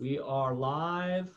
We are live.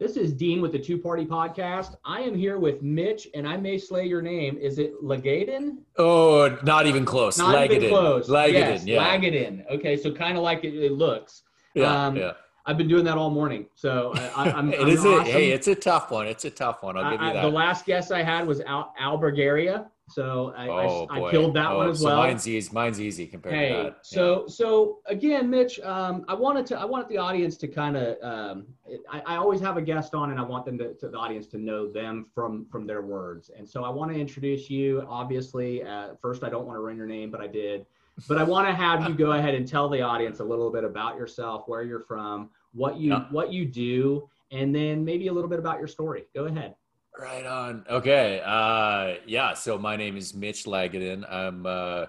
This is Dean with the Two Party Podcast. I am here with Mitch, and I may slay your name. Is it Legaden? Oh, not even close. Not Leggeden. even close. Leggeden, yes, yeah. Leggeden. Okay, so kind of like it, it looks. Yeah, Um, yeah. I've been doing that all morning, so I, I'm. It is a, hey, it's a tough one. It's a tough one. I'll give I- you that. the last guest I had was Al, Al Bulgaria, so I, I- oh I, boy. killed that oh, one as so well. Mine's easy. Mine's easy compared to Hey, that. so so again, Mitch, um, I wanted to I wanted the audience to kind of um, I, I always have a guest on, and I want them to, to the audience to know them from from their words. And so I want to introduce you. Obviously, uh, first I don't want to run your name, but I did. But I want to have you go ahead and tell the audience a little bit about yourself, where you're from, what you Yeah. what you do, and then maybe a little bit about your story. Go ahead. Yeah. Right on. Okay. Uh, yeah. So my name is Mitch Lagadin. I'm uh,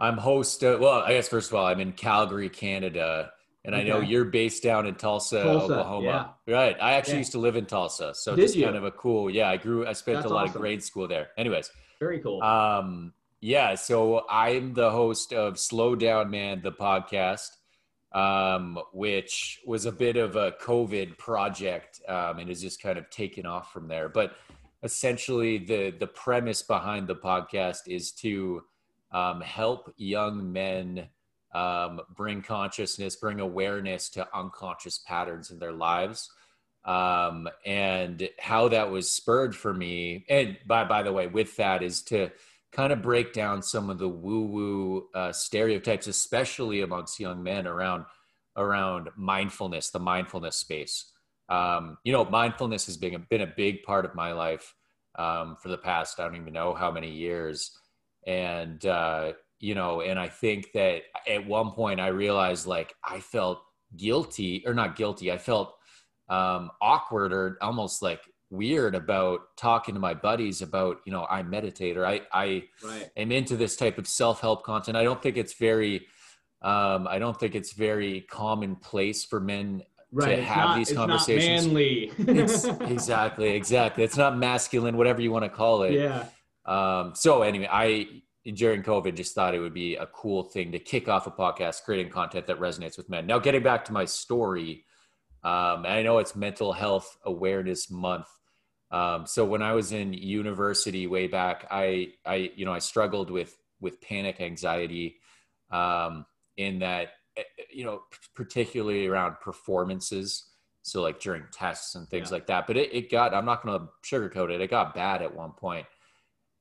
I'm host. Uh, well, I guess first of all, I'm in Calgary, Canada. And I know you're based down in Tulsa, Tulsa, Oklahoma. Right. I actually Yeah. used to live in Tulsa. So Did just you? kind of a cool, yeah, I grew, I spent That's a lot awesome. of grade school there. Anyways, Very cool. Um, yeah, so I'm the host of Slow Down Man, the podcast, um, which was a bit of a COVID project um, and has just kind of taken off from there. But essentially, the the premise behind the podcast is to um, help young men um, bring consciousness, bring awareness to unconscious patterns in their lives um, and how that was spurred for me. And by by the way, with that is to kind of break down some of the woo woo uh, stereotypes, especially amongst young men around around mindfulness, the mindfulness space. Um, you know, mindfulness has been a, been a big part of my life um, for the past I don't even know how many years, and uh, you know, and I think that at one point I realized like I felt guilty or not guilty, I felt um, awkward or almost like weird about talking to my buddies about you know I meditate or I I right. am into this type of self help content. I don't think it's very um, I don't think it's very commonplace for men Right. to It's have not- these it's not conversations. manly. It's exactly exactly. It's not masculine, whatever you want to call it. yeah. Um, so anyway, I during COVID just thought it would be a cool thing to kick off a podcast, creating content that resonates with men. Now, getting back to my story, um, and I know it's Mental Health Awareness Month. Um, so when I was in university way back, I, I, you know, I struggled with with panic anxiety, um, in that, eh, you know, particularly around performances. So like during tests and things Yeah. like that. But it, it got, I'm not going to sugarcoat it. It got bad at one point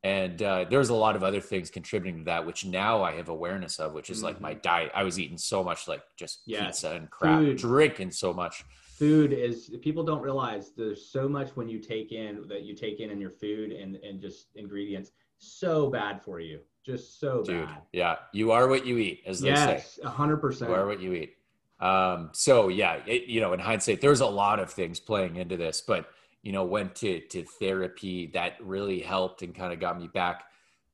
and uh, there's a lot of other things contributing to that which now i have awareness of which is like my diet i was eating so much like just Mm-hmm. Pizza and crap Food. drinking so much Food is people don't realize there's so much when you take in that you take in in your food and and just ingredients so bad for you. Just so dude bad. yeah you are what you eat as they say Yes, a hundred percent. you are what you eat um, so yeah it, you know in hindsight there's a lot of things playing into this but you know went to to therapy that really helped and kind of got me back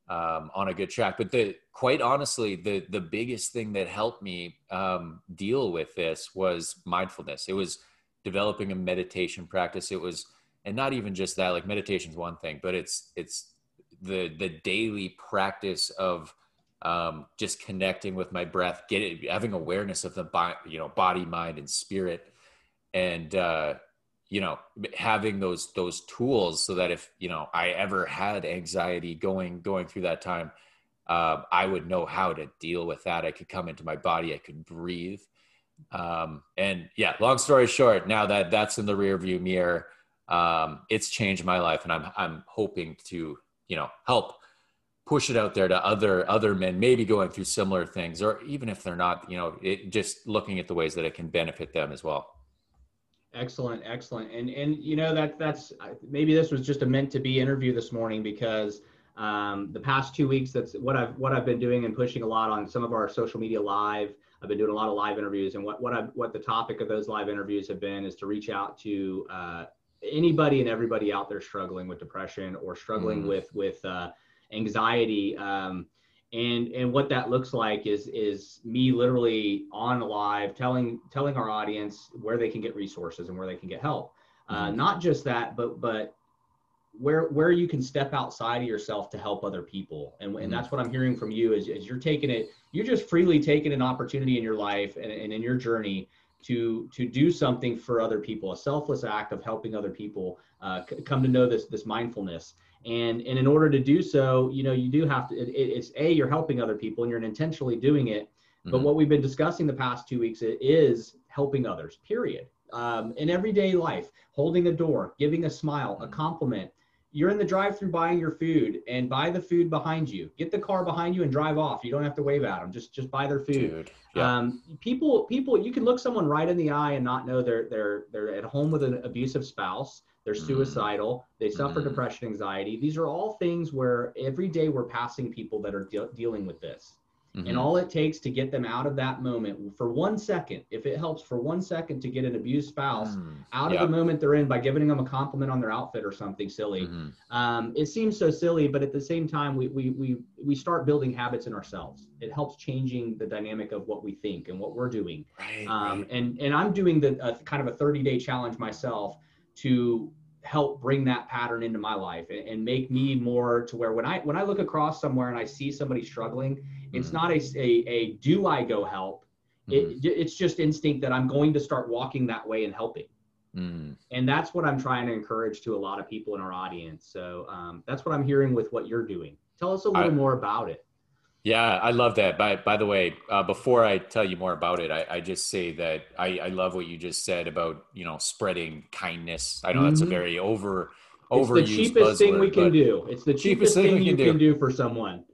um, on a good track but the quite honestly the the biggest thing that helped me um, deal with this was mindfulness it was developing a meditation practice. It was and not even just that like meditation's one thing but it's it's the the daily practice of um, just connecting with my breath, getting having awareness of the body, you know, body, mind, and spirit, and uh, you know, having those those tools so that if you know I ever had anxiety going going through that time, um, I would know how to deal with that. I could come into my body, I could breathe, um, and yeah. Long story short, now that that's in the rearview mirror, um, it's changed my life, and I'm I'm hoping to you know help push it out there to other other men maybe going through similar things or even if they're not you know it, just looking at the ways that it can benefit them as well Excellent, excellent, and and you know that that's maybe this was just a meant to be interview this morning because um, the past two weeks that's what I've what I've been doing and pushing a lot on some of our social media live. I've been doing a lot of live interviews, and what what I what the topic of those live interviews have been is to reach out to uh, anybody and everybody out there struggling with depression or struggling Mhm. with with uh, anxiety. Um, and and what that looks like is is me literally on live telling telling our audience where they can get resources and where they can get help uh, Mhm. not just that but but where where you can step outside of yourself to help other people and, and Mhm. that's what i'm hearing from you is, is you're taking it you're just freely taking an opportunity in your life and, and in your journey to to do something for other people, a selfless act of helping other people uh, c- come to know this this mindfulness. And and in order to do so, you know, you do have to. It, it's a you're helping other people and you're intentionally doing it. Mm-hmm. But what we've been discussing the past two weeks is helping others. Period. Um, in everyday life, holding a door, giving a smile, a compliment, you're in the drive-through buying your food and buy the food behind you. Get the car behind you and drive off. You don't have to wave at them. Just just buy their food. Dude, yeah. um, people people you can look someone right in the eye and not know they're they're they're at home with an abusive spouse. They're mm-hmm. suicidal. They suffer mm. depression, anxiety. These are all things where every day we're passing people that are de- dealing with this. Mm-hmm. And all it takes to get them out of that moment for one second, if it helps for one second to get an abused spouse mm, out of the moment they're in by giving them a compliment on their outfit or something silly, mm-hmm. um, it seems so silly, but at the same time, we, we, we, we start building habits in ourselves. It helps changing the dynamic of what we think and what we're doing. Right, um, right. And, and I'm doing the uh, kind of a 30 day challenge myself to help bring that pattern into my life and, and, make me more to where when I when I look across somewhere and I see somebody struggling. It's not a, a, a do I go help. Mm-hmm. It, it's just instinct that I'm going to start walking that way and helping. Mm-hmm. And that's what I'm trying to encourage to a lot of people in our audience. So um, that's what I'm hearing with what you're doing. Tell us a little I, more about it. Yeah, I love that. By by the way, uh, before I tell you more about it, I, I just say that I, I, love what you just said about you know spreading kindness. I know mm-hmm. that's a mm-hmm. very over over. It's the cheapest thing we can do. It's the cheapest, cheapest thing, thing you can do. do for someone.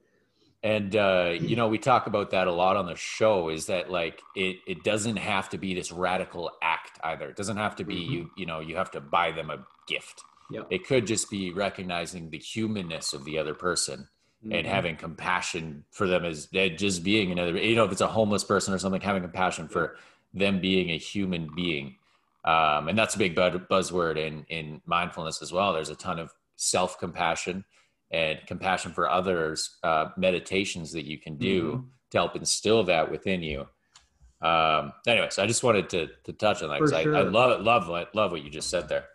And uh, you know, we talk about that a lot on the show. Is that like it? It doesn't have to be this radical act either. It doesn't have to be mm-hmm. you. You know, you have to buy them a gift. Yep. It could just be recognizing the humanness of the other person mm-hmm. and having compassion for them as just being another you know if it's a homeless person or something having compassion for them being a human being um, and that's a big buzzword in in mindfulness as well there's a ton of self-compassion and compassion for others uh, meditations that you can do mm-hmm. to help instill that within you um anyway, so i just wanted to to touch on that because sure. I, I love love love what you just said there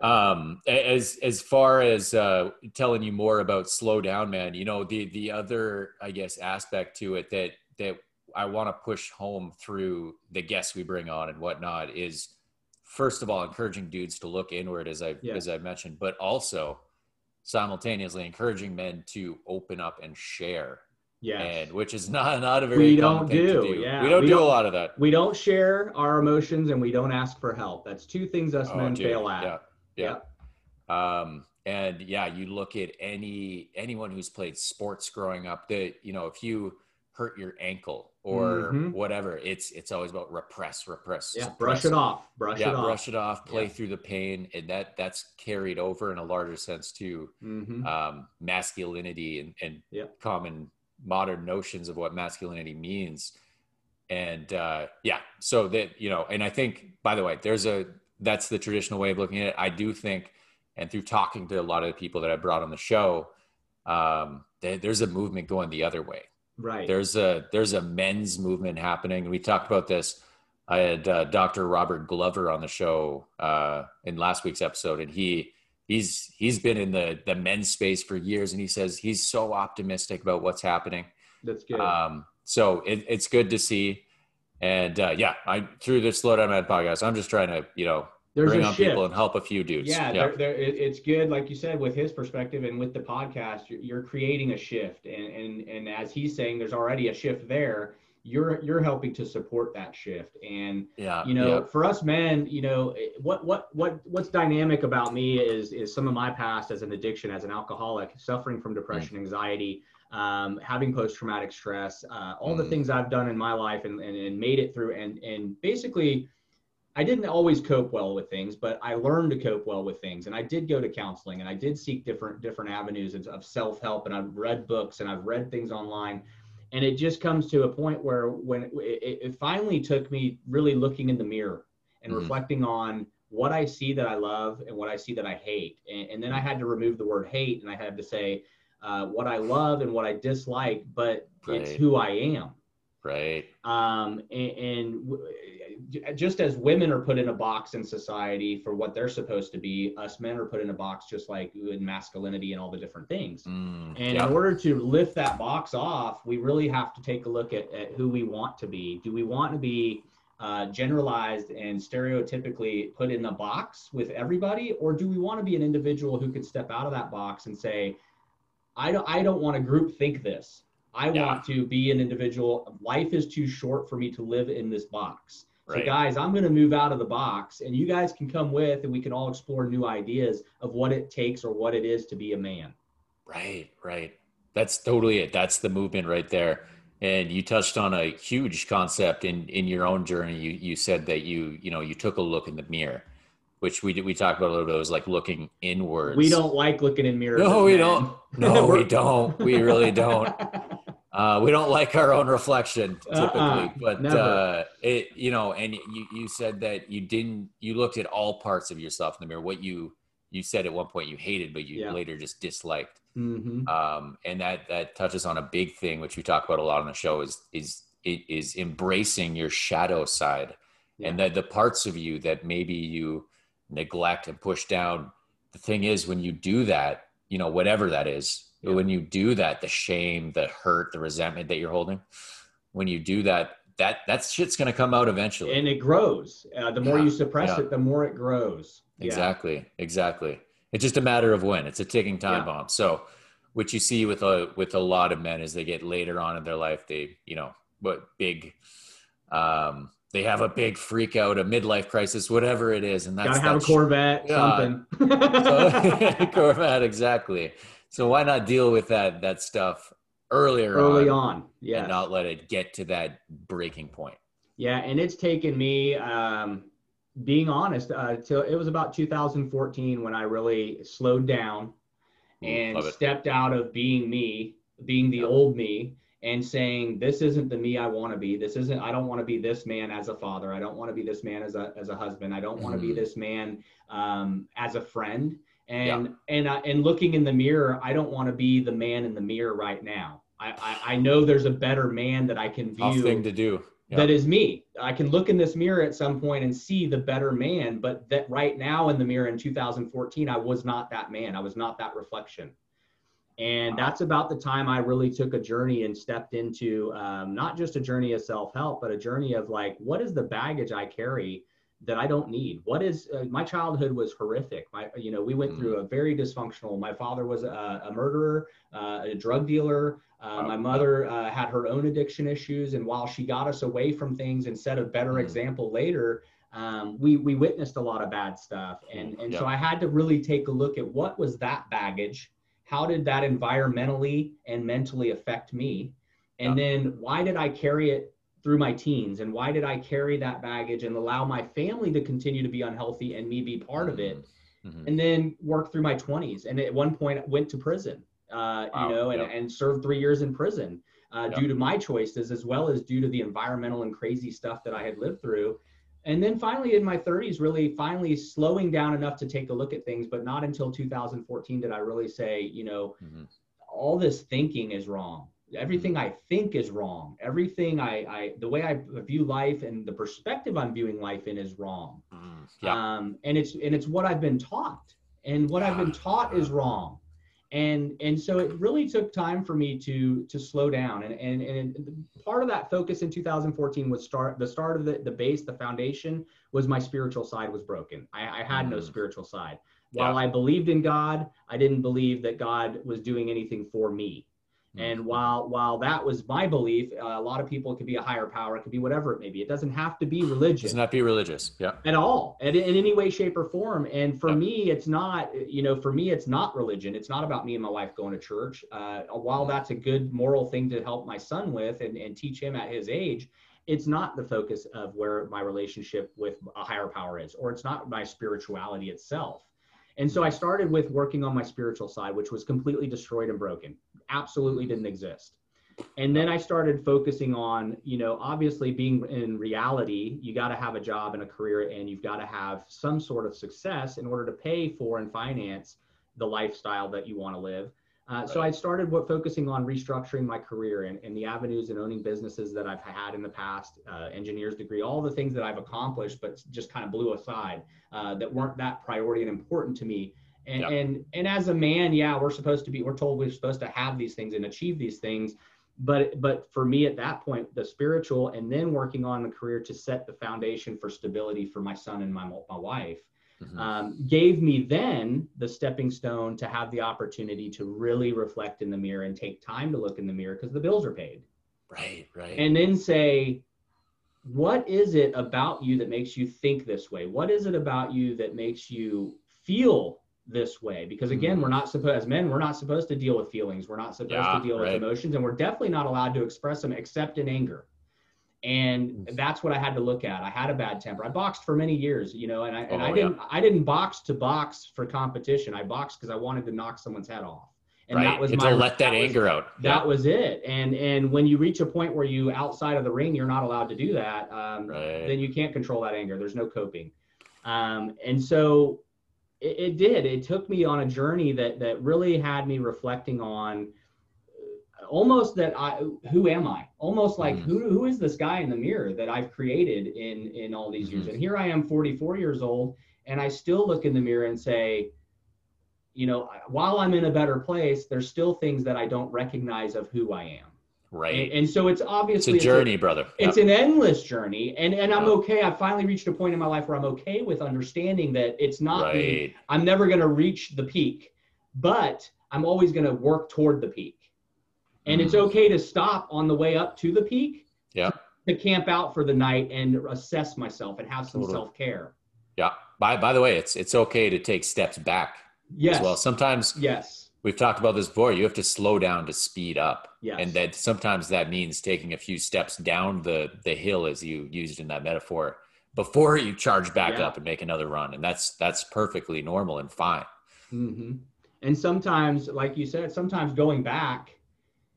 um, as as far as uh, telling you more about slow down, man, you know the the other I guess aspect to it that that I want to push home through the guests we bring on and whatnot is first of all encouraging dudes to look inward as I yeah. as I mentioned, but also simultaneously encouraging men to open up and share. Yeah, and which is not not a very we don't do. do. Yeah, we don't we do don't, a lot of that. We don't share our emotions and we don't ask for help. That's two things us oh, men dude. fail at. Yeah yeah. Um, and yeah, you look at any anyone who's played sports growing up. That you know, if you hurt your ankle or mm-hmm. whatever, it's it's always about repress, repress. Yeah, suppress. brush it off, brush yeah, it off, brush it off. Play yeah. through the pain, and that that's carried over in a larger sense to mm-hmm. um, masculinity and, and yep. common modern notions of what masculinity means. And uh, yeah, so that you know, and I think by the way, there's a that's the traditional way of looking at it. I do think, and through talking to a lot of the people that I brought on the show, um, there's a movement going the other way. Right. There's a there's a men's movement happening. We talked about this. I had uh, Dr. Robert Glover on the show uh, in last week's episode, and he he's he's been in the the men's space for years, and he says he's so optimistic about what's happening. That's good. Um, so it, it's good to see. And uh, yeah, I through this Slow Down Man podcast, I'm just trying to you know There's bring on shift. people and help a few dudes. Yeah, yeah. They're, they're, it's good, like you said, with his perspective and with the podcast, you're, you're creating a shift, and and and as he's saying, there's already a shift there. You're you're helping to support that shift, and yeah, you know, yeah. for us men, you know, what what what what's dynamic about me is is some of my past as an addiction, as an alcoholic, suffering from depression, mm. anxiety um, having post-traumatic stress, uh, all mm. the things I've done in my life and, and, and made it through. And, and basically, I didn't always cope well with things, but I learned to cope well with things. And I did go to counseling and I did seek different, different avenues of self-help and I've read books and I've read things online. And it just comes to a point where when it, it finally took me really looking in the mirror and mm. reflecting on what I see that I love and what I see that I hate. And, and then I had to remove the word hate and I had to say, uh, what I love and what I dislike, but right. it's who I am. Right. Um, and, and just as women are put in a box in society for what they're supposed to be, us men are put in a box just like in masculinity and all the different things. Mm, and yeah. in order to lift that box off, we really have to take a look at, at who we want to be. Do we want to be uh, generalized and stereotypically put in a box with everybody, or do we want to be an individual who could step out of that box and say, I don't, I don't want to group think this. I yeah. want to be an individual. Life is too short for me to live in this box. Right. So, guys, I'm going to move out of the box, and you guys can come with, and we can all explore new ideas of what it takes or what it is to be a man. Right, right. That's totally it. That's the movement right there. And you touched on a huge concept in in your own journey. You you said that you you know you took a look in the mirror, which we did, we talked about a little bit. It was like looking inwards. We don't like looking in mirrors. No, we men. don't. No, we don't. We really don't. Uh, we don't like our own reflection typically, uh-uh, but uh, it, you know, and you, you said that you didn't, you looked at all parts of yourself in the mirror. What you, you said at one point you hated, but you yeah. later just disliked. Mm-hmm. Um, and that, that touches on a big thing, which we talk about a lot on the show is, is, is embracing your shadow side yeah. and that the parts of you that maybe you neglect and push down. The thing is, when you do that, you know, whatever that is, yeah. when you do that, the shame, the hurt, the resentment that you're holding, when you do that, that that shit's gonna come out eventually. And it grows. Uh, the more yeah. you suppress yeah. it, the more it grows. Exactly. Exactly. It's just a matter of when. It's a ticking time bomb. So, what you see with a with a lot of men is they get later on in their life, they you know what big. Um, they have a big freak out, a midlife crisis, whatever it is, and that's gotta have a Corvette, something. so, Corvette, exactly. So why not deal with that that stuff earlier early on, on yeah, and not let it get to that breaking point. Yeah, and it's taken me, um, being honest, uh, till it was about 2014 when I really slowed down and stepped out of being me, being the old me, and saying this isn't the me I want to be. This isn't. I don't want to be this man as a father. I don't want to be this man as a as a husband. I don't want to mm. be this man um, as a friend and yeah. and and looking in the mirror i don't want to be the man in the mirror right now. I, I, I know there's a better man that i can view Tough thing to do. Yeah. that is me. I can look in this mirror at some point and see the better man but that right now in the mirror in 2014 i was not that man. I was not that reflection. And that's about the time i really took a journey and stepped into um, not just a journey of self-help but a journey of like what is the baggage i carry that I don't need. What is uh, my childhood was horrific. My, you know, we went mm. through a very dysfunctional. My father was a, a murderer, uh, a drug dealer. Uh, my mother uh, had her own addiction issues, and while she got us away from things and set a better mm. example later, um, we we witnessed a lot of bad stuff. And and so I had to really take a look at what was that baggage. How did that environmentally and mentally affect me? And yep. then why did I carry it through my teens and why did i carry that baggage and allow my family to continue to be unhealthy and me be part of it mm-hmm. mm-hmm. and then work through my 20s and at one point went to prison uh, wow. you know and, yep. and served three years in prison uh, yep. due to my choices as well as due to the environmental and crazy stuff that i had lived through and then finally in my 30s really finally slowing down enough to take a look at things but not until 2014 did i really say you know mm-hmm. all this thinking is wrong everything I think is wrong. Everything I, I the way I view life and the perspective I'm viewing life in is wrong. Mm, yeah. Um, and it's and it's what I've been taught, and what I've been taught is wrong. And and so it really took time for me to to slow down. And and and part of that focus in 2014 was start the start of the the base, the foundation was my spiritual side was broken. I, I had mm. no spiritual side. While yeah. I believed in God, I didn't believe that God was doing anything for me. And mm-hmm. while while that was my belief, uh, a lot of people it could be a higher power, it could be whatever it may be. It doesn't have to be religious. Does not be religious, yeah, at all, in, in any way, shape, or form. And for yeah. me, it's not. You know, for me, it's not religion. It's not about me and my wife going to church. Uh, while mm-hmm. that's a good moral thing to help my son with and, and teach him at his age, it's not the focus of where my relationship with a higher power is, or it's not my spirituality itself. And so I started with working on my spiritual side, which was completely destroyed and broken, absolutely didn't exist. And then I started focusing on, you know, obviously being in reality, you got to have a job and a career and you've got to have some sort of success in order to pay for and finance the lifestyle that you want to live. Uh, right. So I started what, focusing on restructuring my career and, and, the avenues and owning businesses that I've had in the past, uh, engineer's degree, all the things that I've accomplished, but just kind of blew aside uh, that weren't that priority and important to me. And, yep. and and as a man, yeah, we're supposed to be. We're told we're supposed to have these things and achieve these things. but but for me at that point the spiritual and then working on the career to set the foundation for stability for my son and my, my wife mm-hmm. um, gave me then the stepping stone to have the opportunity to really reflect in the mirror and take time to look in the mirror because the bills are paid right right and then say what is it about you that makes you think this way what is it about you that makes you feel this way because again we're mm-hmm. not supposed as men we're not supposed to deal with feelings we're not supposed yeah, to deal right. with emotions and we're definitely not allowed to express them except in anger and that's what i had to look at i had a bad temper i boxed for many years you know and i, and oh, I didn't yeah. i didn't box to box for competition i boxed because i wanted to knock someone's head off and right. that was my, to let that, that anger was, out that yeah. was it and and when you reach a point where you outside of the ring you're not allowed to do that um, right. then you can't control that anger there's no coping um, and so it, it, did. It took me on a journey that that really had me reflecting on uh, almost that I who am I? Almost like mm-hmm. who who is this guy in the mirror that I've created in in all these mm-hmm. years? And here I am, 44 years old, and I still look in the mirror and say, you know, while I'm in a better place, there's still things that I don't recognize of who I am. Right. And, so it's obviously it's a journey, it's a, brother. It's an endless journey. And and I'm okay. I finally reached a point in my life where I'm okay with understanding that it's not right. me. I'm never gonna reach the peak, but I'm always gonna work toward the peak. And mm. it's okay to stop on the way up to the peak. Yeah. To, to camp out for the night and assess myself and have some totally. self-care. Yeah. By by the way, it's it's okay to take steps back yes. as well. Sometimes yes we've talked about this before you have to slow down to speed up yes. and that sometimes that means taking a few steps down the the hill as you used in that metaphor before you charge back yeah. up and make another run and that's that's perfectly normal and fine mm-hmm. and sometimes like you said sometimes going back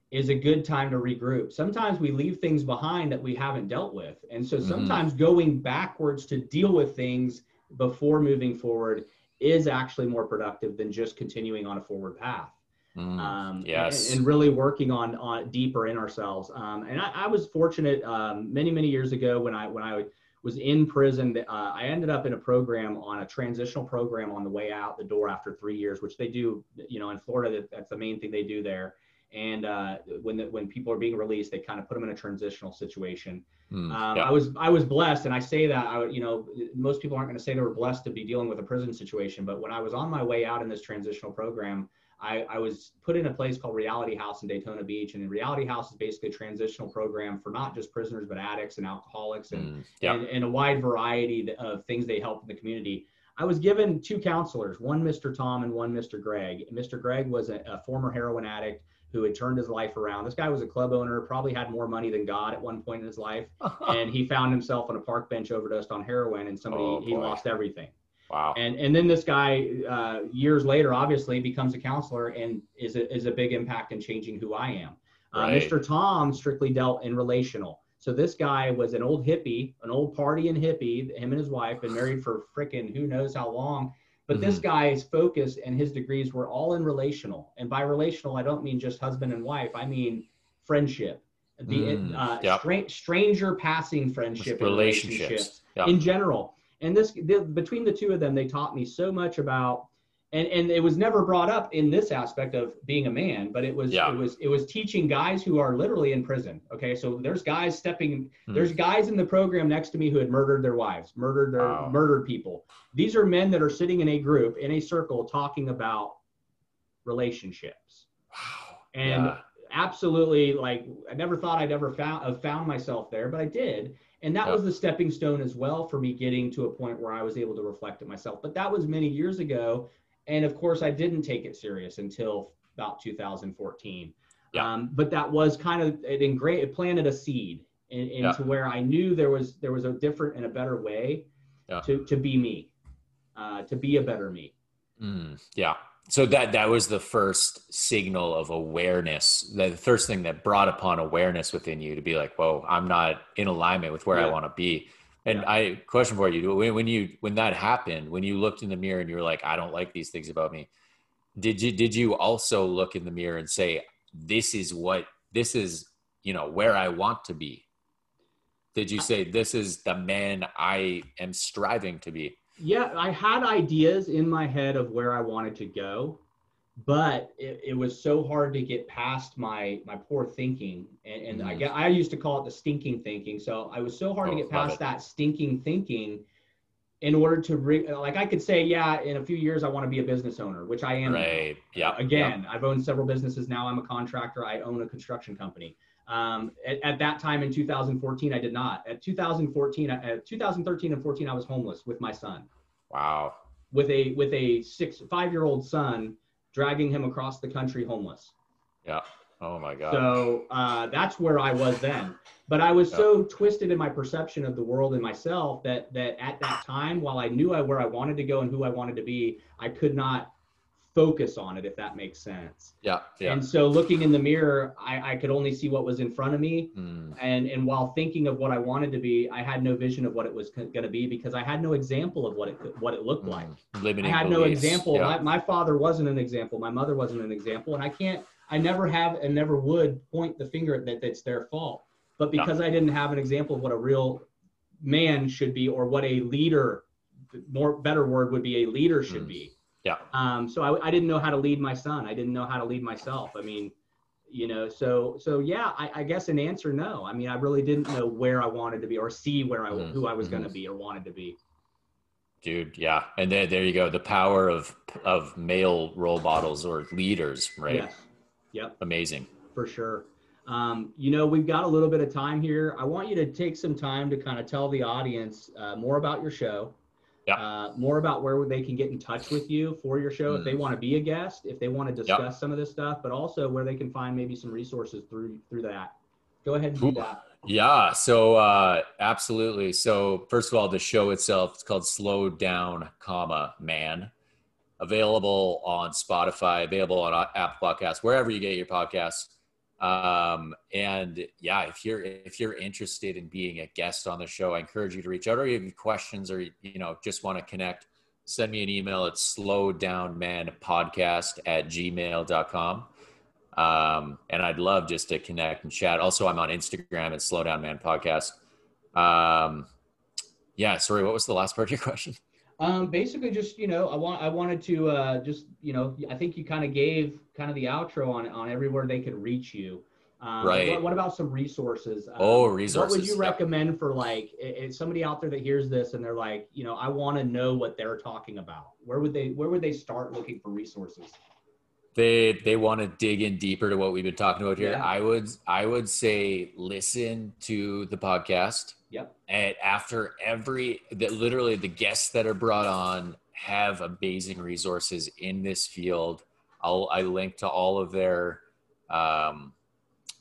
is a good time to regroup sometimes we leave things behind that we haven't dealt with and so mm-hmm. sometimes mm-hmm. going backwards to deal with things before moving forward is actually more productive than just continuing on a forward path. Mm, um, yes. And, and, really working on on deeper in ourselves. Um, and I, I, was fortunate um, many many years ago when I when I was in prison. Uh, I ended up in a program on a transitional program on the way out the door after three years, which they do. You know, in Florida, that's the main thing they do there. And uh, when the, when people are being released, they kind of put them in a transitional situation. Mm, um, yeah. I was I was blessed, and I say that I you know most people aren't going to say they were blessed to be dealing with a prison situation, but when I was on my way out in this transitional program, I, I was put in a place called Reality House in Daytona Beach, and Reality House is basically a transitional program for not just prisoners but addicts and alcoholics and mm, yeah. and, and a wide variety of things they help in the community. I was given two counselors, one Mr. Tom and one Mr. Greg. Mr. Greg was a, a former heroin addict who had turned his life around. This guy was a club owner, probably had more money than God at one point in his life, and he found himself on a park bench overdosed on heroin, and somebody oh, he lost everything. Wow. And and then this guy, uh, years later, obviously becomes a counselor and is a, is a big impact in changing who I am. Uh, right. Mr. Tom strictly dealt in relational. So this guy was an old hippie, an old partying hippie. Him and his wife been married for fricking who knows how long but mm-hmm. this guy's focus and his degrees were all in relational. And by relational, I don't mean just husband and wife. I mean friendship, the mm, uh, yep. stra- stranger passing friendship relationships, relationships yep. in general. And this the, between the two of them, they taught me so much about and and it was never brought up in this aspect of being a man but it was yeah. it was it was teaching guys who are literally in prison okay? So there's guys stepping hmm. there's guys in the program next to me who had murdered their wives murdered their murdered people. These are men that are sitting in a group in a circle talking about relationships. Wow. And yeah. absolutely like i never thought i'd ever found have found myself there but i did. And that was the stepping stone as well for me getting to a point where i was able to reflect it myself. But that was many years ago and of course, I didn't take it serious until about 2014. Yeah. Um, but that was kind of it ingra- it planted a seed in, into yeah. where I knew there was there was a different and a better way yeah. to to be me, uh, to be a better me. Mm, yeah. So that that was the first signal of awareness. The first thing that brought upon awareness within you to be like, "Whoa, I'm not in alignment with where yeah. I want to be." And yeah. I question for you: when, when you when that happened, when you looked in the mirror and you were like, "I don't like these things about me," did you did you also look in the mirror and say, "This is what this is," you know, where I want to be? Did you say, "This is the man I am striving to be"? Yeah, I had ideas in my head of where I wanted to go, but it, it, was so hard to get past my my poor thinking and, and mm-hmm. I get I used to call it the stinking thinking. So I was so hard oh, to get past that stinking thinking in order to re- like I could say, yeah, in a few years I want to be a business owner, which I am. Right. Yeah. Again, yeah. I've owned several businesses. Now I'm a contractor. I own a construction company. Um, at, at, that time in 2014, I did not. At 2014, at uh, 2013 and 14, I was homeless with my son. Wow. With a with a six five year old son, dragging him across the country homeless. Yeah. Oh my God. So uh, that's where I was then. But I was so twisted in my perception of the world and myself that that at that time, while I knew I, where I wanted to go and who I wanted to be, I could not focus on it, if that makes sense. Yeah. yeah. And so looking in the mirror, I, I could only see what was in front of me. Mm. And and while thinking of what I wanted to be, I had no vision of what it was going to be because I had no example of what it could, what it looked mm. like. Limiting I had beliefs. no example. Yeah. My, my father wasn't an example. My mother wasn't an example. And I can't, I never have and never would point the finger that that's their fault. But because I didn't have an example of what a real man should be or what a leader, more better word would be a leader should mm. be. Yeah. Um, so I, I didn't know how to lead my son. I didn't know how to lead myself. I mean, you know, so so yeah, I, I guess an answer no. I mean, I really didn't know where I wanted to be or see where I mm. who I was mm-hmm. going to be or wanted to be. Dude, yeah, and there, there you go. The power of of male role models or leaders, right? Yes. Yep. Amazing. For sure. Um, you know, we've got a little bit of time here. I want you to take some time to kind of tell the audience uh, more about your show, yeah. uh, more about where they can get in touch with you for your show mm. if they mm. want to be a guest, if they want to discuss yep. some of this stuff, but also where they can find maybe some resources through through that. Go ahead and do that. Yeah, so uh, absolutely. So first of all, the show itself it's called Slow Down, comma Man. Available on Spotify, available on Apple Podcasts, wherever you get your podcasts um, and yeah if you're if you're interested in being a guest on the show i encourage you to reach out. Or if you have questions or you know just want to connect send me an email. At slowdownmanpodcast at gmail.com um, and i'd love just to connect and chat. Also i'm on instagram at slowdownmanpodcast. Um, yeah sorry what was the last part of your question um, basically, just you know, I want I wanted to uh, just you know, I think you kind of gave kind of the outro on on everywhere they could reach you. Um, right. What, what, about some resources? Um, oh, resources. What would you recommend yep. for like if somebody out there that hears this and they're like, you know, I want to know what they're talking about? Where would they Where would they start looking for resources? They they want to dig in deeper to what we've been talking about here. Yeah. I would I would say listen to the podcast. Yep. And after every that literally the guests that are brought on have amazing resources in this field. I'll I link to all of their um,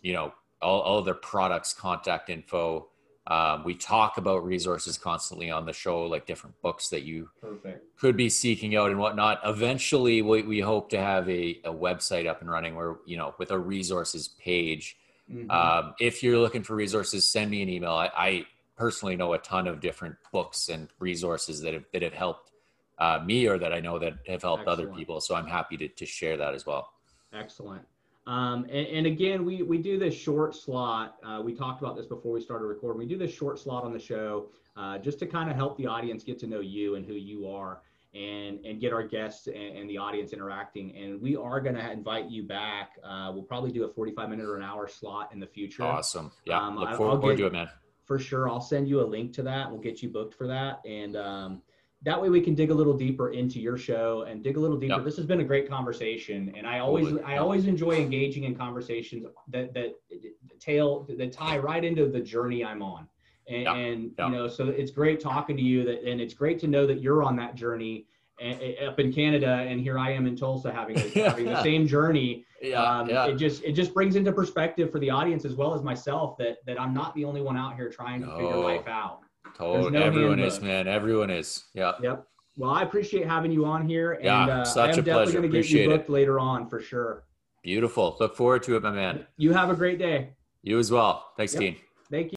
you know, all, all of their products, contact info. Um, we talk about resources constantly on the show, like different books that you Perfect. could be seeking out and whatnot. Eventually, we, we hope to have a, a website up and running where, you know, with a resources page. Mm-hmm. Um, if you're looking for resources, send me an email. I, I personally know a ton of different books and resources that have, that have helped uh, me or that I know that have helped Excellent. other people. So I'm happy to, to share that as well. Excellent. Um, and, and, again, we, we do this short slot. Uh, we talked about this before we started recording. We do this short slot on the show uh, just to kind of help the audience get to know you and who you are and, and get our guests and, and the audience interacting. And we are going to invite you back. Uh, we'll probably do a 45 minute or an hour slot in the future. Awesome. Yeah. Um, Look forward, forward to it, man for sure. I'll send you a link to that. We'll get you booked for that. And um, that way we can dig a little deeper into your show and dig a little deeper. Yep. This has been a great conversation. And I always. I always enjoy engaging in conversations that, that tail, that tie right into the journey I'm on. And, yep. and yep. you know, so it's great talking to you that, and it's great to know that you're on that journey up in Canada, and here I am in Tulsa having, having the same journey. Yeah, um, yeah. It just it just brings into perspective for the audience as well as myself that that I'm not the only one out here trying to no. figure life out. Totally, no everyone is, man. Everyone is. Yeah. Yep. Well, I appreciate having you on here, and yeah, uh, such I am a definitely going to get you booked it. later on for sure. Beautiful. Look forward to it, my man. You have a great day. You as well. Thanks, yep. Dean. Thank you.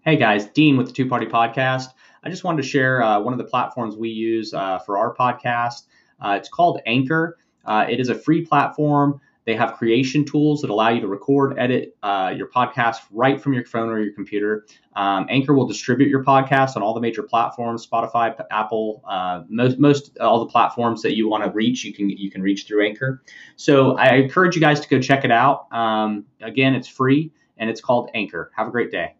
Hey guys, Dean with the Two Party Podcast. I just wanted to share uh, one of the platforms we use uh, for our podcast. Uh, it's called Anchor. Uh, it is a free platform They have creation tools that allow you to record, edit uh, your podcast right from your phone or your computer. Um, Anchor will distribute your podcast on all the major platforms: Spotify, Apple, uh, most most all the platforms that you want to reach. You can you can reach through Anchor. So I encourage you guys to go check it out. Um, again, it's free and it's called Anchor. Have a great day.